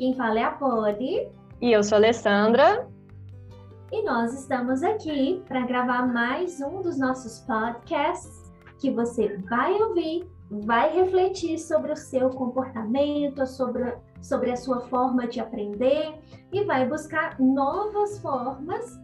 quem fala é a Poli. E eu sou a Alessandra. E nós estamos aqui para gravar mais um dos nossos podcasts que você vai ouvir, vai refletir sobre o seu comportamento, sobre, sobre a sua forma de aprender e vai buscar novas formas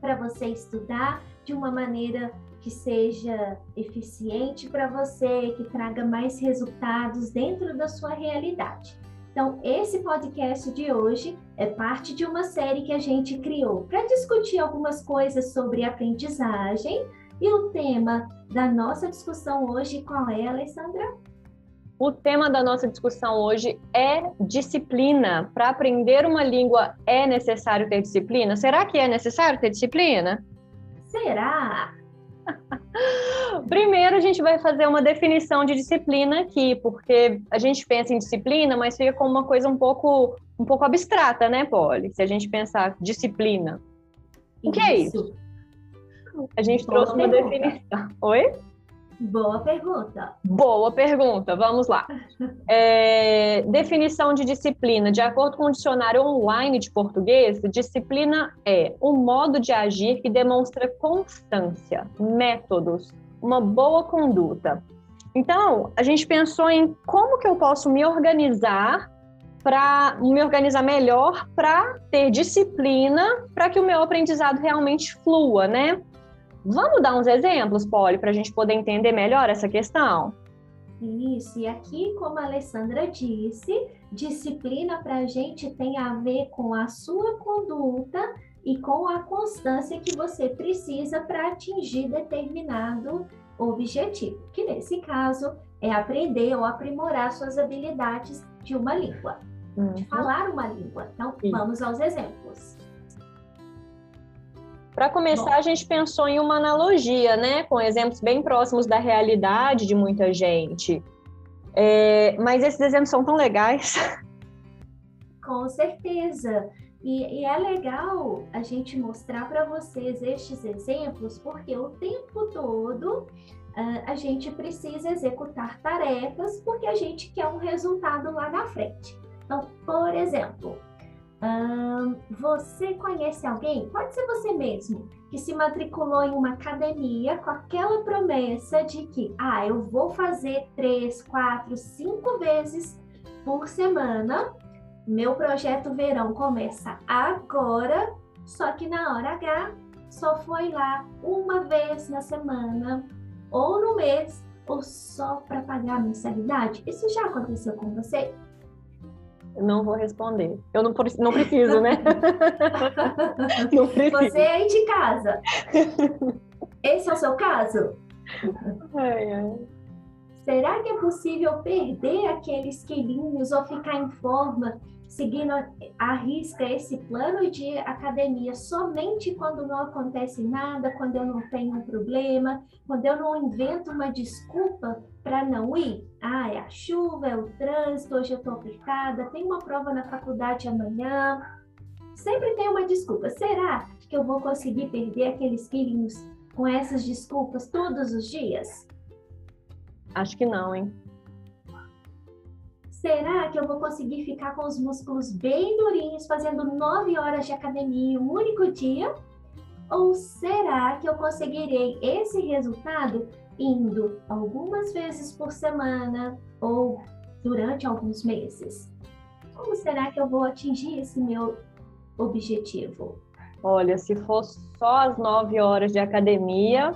para você estudar de uma maneira que seja eficiente para você, que traga mais resultados dentro da sua realidade. Então, esse podcast de hoje é parte de uma série que a gente criou para discutir algumas coisas sobre aprendizagem. E o tema da nossa discussão hoje, qual é, Alessandra? O tema da nossa discussão hoje é disciplina. Para aprender uma língua é necessário ter disciplina? Será que é necessário ter disciplina? Será? Primeiro, a gente vai fazer uma definição de disciplina aqui, porque a gente pensa em disciplina, mas fica como uma coisa um pouco, um pouco abstrata, né, Polly? Se a gente pensar disciplina. O que é isso? A gente trouxe uma definição. Oi? Boa pergunta. Boa pergunta, vamos lá. É, definição de disciplina. De acordo com o dicionário online de português, disciplina é um modo de agir que demonstra constância, métodos, uma boa conduta. Então, a gente pensou em como que eu posso me organizar para me organizar melhor para ter disciplina para que o meu aprendizado realmente flua, né? Vamos dar uns exemplos, Polly, para a gente poder entender melhor essa questão? Isso, e aqui, como a Alessandra disse, disciplina para a gente tem a ver com a sua conduta e com a constância que você precisa para atingir determinado objetivo, que nesse caso é aprender ou aprimorar suas habilidades de uma língua, uhum. de falar uma língua. Então, Sim. vamos aos exemplos. Para começar, a gente pensou em uma analogia, né, com exemplos bem próximos da realidade de muita gente. É, mas esses exemplos são tão legais. Com certeza. E, e é legal a gente mostrar para vocês estes exemplos, porque o tempo todo uh, a gente precisa executar tarefas, porque a gente quer um resultado lá na frente. Então, por exemplo, você conhece alguém, pode ser você mesmo, que se matriculou em uma academia com aquela promessa de que, ah, eu vou fazer três, quatro, cinco vezes por semana. Meu projeto verão começa agora, só que na hora H só foi lá uma vez na semana ou no mês ou só para pagar a mensalidade. Isso já aconteceu com você? Não vou responder. Eu não, não preciso, né? não preciso. Você é aí de casa. Esse é o seu caso? Ai, ai. Será que é possível perder aqueles quilinhos ou ficar em forma seguindo a risca esse plano de academia somente quando não acontece nada, quando eu não tenho um problema, quando eu não invento uma desculpa para não ir? Ah, é a chuva, é o trânsito, hoje eu estou apertada, tem uma prova na faculdade amanhã. Sempre tem uma desculpa. Será que eu vou conseguir perder aqueles quilinhos com essas desculpas todos os dias? Acho que não, hein? Será que eu vou conseguir ficar com os músculos bem durinhos, fazendo nove horas de academia em um único dia? Ou será que eu conseguirei esse resultado indo algumas vezes por semana ou durante alguns meses? Como será que eu vou atingir esse meu objetivo? Olha, se for só as nove horas de academia,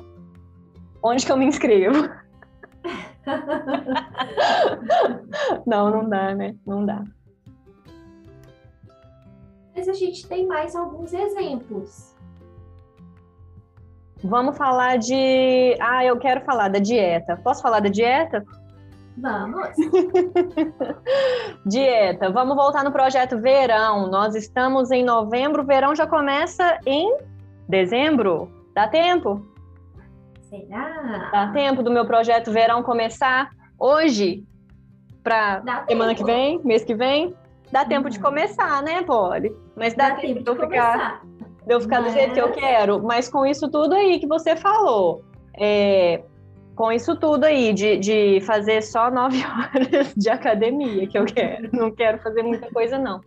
onde que eu me inscrevo? não, não dá, né? Não dá. Mas a gente tem mais alguns exemplos. Vamos falar de. Ah, eu quero falar da dieta. Posso falar da dieta? Vamos. dieta. Vamos voltar no projeto Verão. Nós estamos em novembro, o verão já começa em dezembro. Dá tempo? Será? Dá tempo do meu projeto Verão começar hoje para semana que vem, mês que vem? Dá tempo uhum. de começar, né, Polly? Mas dá, dá tempo, tempo de eu ficar, de eu ficar Mas... do jeito que eu quero. Mas com isso tudo aí que você falou, é, com isso tudo aí, de, de fazer só nove horas de academia, que eu quero. Não quero fazer muita coisa, não.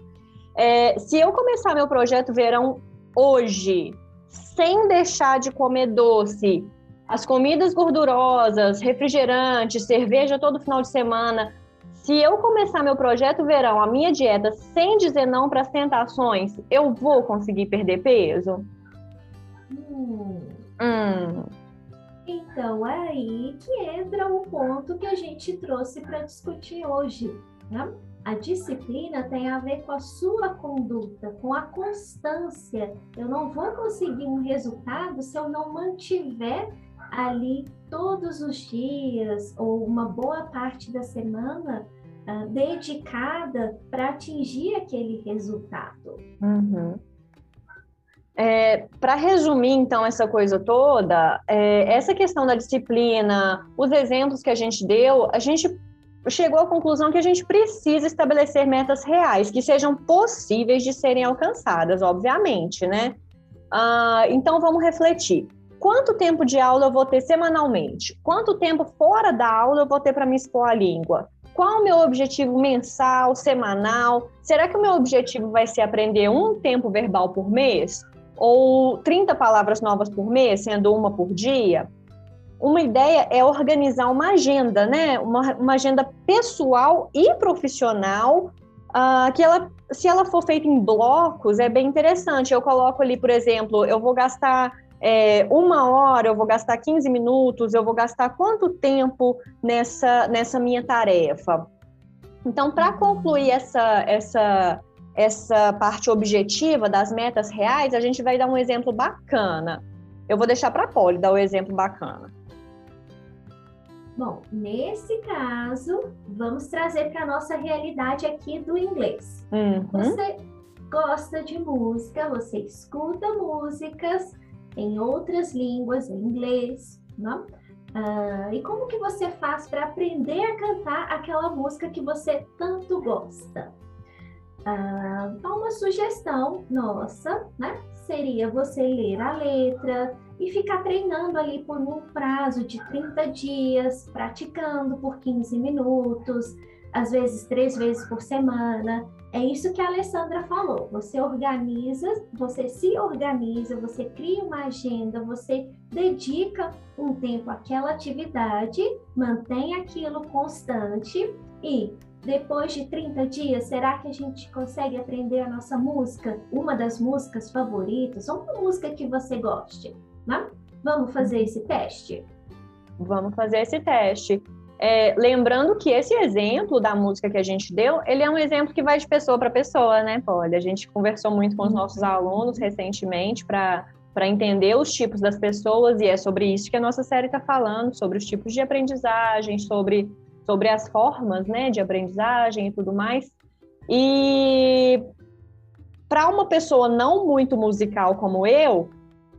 É, se eu começar meu projeto verão hoje, sem deixar de comer doce, as comidas gordurosas, refrigerantes, cerveja todo final de semana, se eu começar meu projeto verão, a minha dieta, sem dizer não para as tentações, eu vou conseguir perder peso? Hum. Hum. Então, é aí que entra o ponto que a gente trouxe para discutir hoje. Né? A disciplina tem a ver com a sua conduta, com a constância. Eu não vou conseguir um resultado se eu não mantiver ali todos os dias ou uma boa parte da semana uh, dedicada para atingir aquele resultado. Uhum. É, para resumir, então, essa coisa toda, é, essa questão da disciplina, os exemplos que a gente deu, a gente chegou à conclusão que a gente precisa estabelecer metas reais, que sejam possíveis de serem alcançadas, obviamente, né? Ah, então, vamos refletir. Quanto tempo de aula eu vou ter semanalmente? Quanto tempo fora da aula eu vou ter para me expor a língua? Qual o meu objetivo mensal, semanal? Será que o meu objetivo vai ser aprender um tempo verbal por mês? ou 30 palavras novas por mês, sendo uma por dia, uma ideia é organizar uma agenda, né? Uma, uma agenda pessoal e profissional, uh, que ela, se ela for feita em blocos, é bem interessante. Eu coloco ali, por exemplo, eu vou gastar é, uma hora, eu vou gastar 15 minutos, eu vou gastar quanto tempo nessa, nessa minha tarefa. Então, para concluir essa, essa essa parte objetiva das metas reais, a gente vai dar um exemplo bacana. Eu vou deixar para a Polly dar o exemplo bacana. Bom, nesse caso, vamos trazer para a nossa realidade aqui do inglês. Uhum. Você gosta de música, você escuta músicas em outras línguas, em inglês, não? Uh, e como que você faz para aprender a cantar aquela música que você tanto gosta? Ah, então, uma sugestão nossa, né? Seria você ler a letra e ficar treinando ali por um prazo de 30 dias, praticando por 15 minutos, às vezes três vezes por semana. É isso que a Alessandra falou. Você organiza, você se organiza, você cria uma agenda, você dedica um tempo àquela atividade, mantém aquilo constante e depois de 30 dias, será que a gente consegue aprender a nossa música? Uma das músicas favoritas, ou uma música que você goste, né? Vamos fazer esse teste? Vamos fazer esse teste. É, lembrando que esse exemplo da música que a gente deu, ele é um exemplo que vai de pessoa para pessoa, né, Polly? A gente conversou muito com os nossos alunos recentemente para para entender os tipos das pessoas e é sobre isso que a nossa série está falando, sobre os tipos de aprendizagem, sobre sobre as formas né, de aprendizagem e tudo mais. E para uma pessoa não muito musical como eu,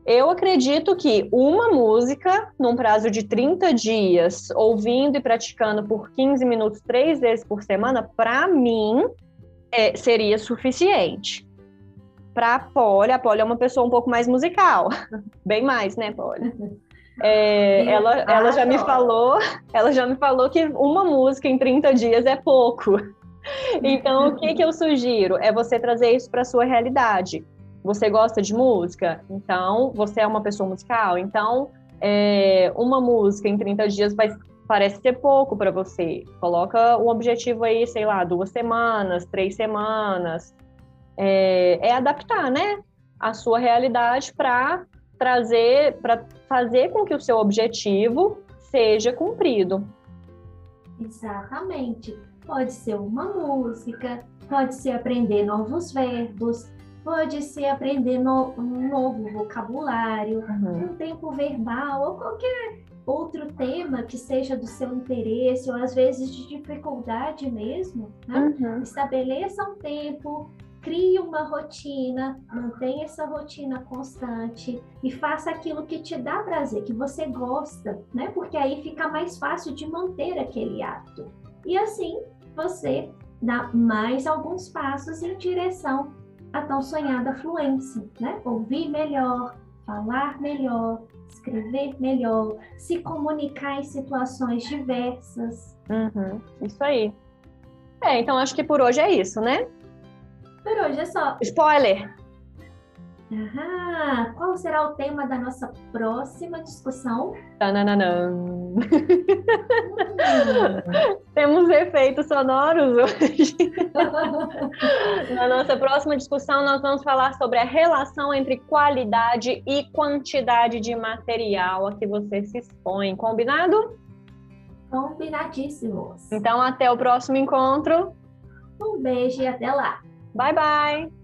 eu acredito que uma música, num prazo de 30 dias, ouvindo e praticando por 15 minutos, três vezes por semana, para mim, é, seria suficiente. Para a Polly, a Polly é uma pessoa um pouco mais musical. Bem mais, né, Polly? É, ela, ela já me falou, ela já me falou que uma música em 30 dias é pouco. Então, o que, que eu sugiro? É você trazer isso para sua realidade. Você gosta de música? Então, você é uma pessoa musical? Então, é, uma música em 30 dias vai, parece ser pouco para você. Coloca um objetivo aí, sei lá, duas semanas, três semanas. É, é adaptar, né? A sua realidade para trazer, para fazer com que o seu objetivo seja cumprido. Exatamente. Pode ser uma música, pode ser aprender novos verbos, pode ser aprender no, um novo vocabulário, uhum. um tempo verbal ou qualquer outro tema que seja do seu interesse ou às vezes de dificuldade mesmo. Né? Uhum. Estabeleça um tempo, crie uma rotina, mantenha essa rotina constante e faça aquilo que te dá prazer, que você gosta, né? Porque aí fica mais fácil de manter aquele hábito. E assim você dá mais alguns passos em direção à tão sonhada fluência, né? Ouvir melhor, falar melhor, escrever melhor, se comunicar em situações diversas. Uhum, isso aí. É, então acho que por hoje é isso, né? Por hoje é só. Spoiler! Aham. Qual será o tema da nossa próxima discussão? Tananã. Temos efeitos sonoros hoje. Na nossa próxima discussão, nós vamos falar sobre a relação entre qualidade e quantidade de material a que você se expõe. Combinado? Combinadíssimos. Então, até o próximo encontro. Um beijo e até lá. Bye, bye!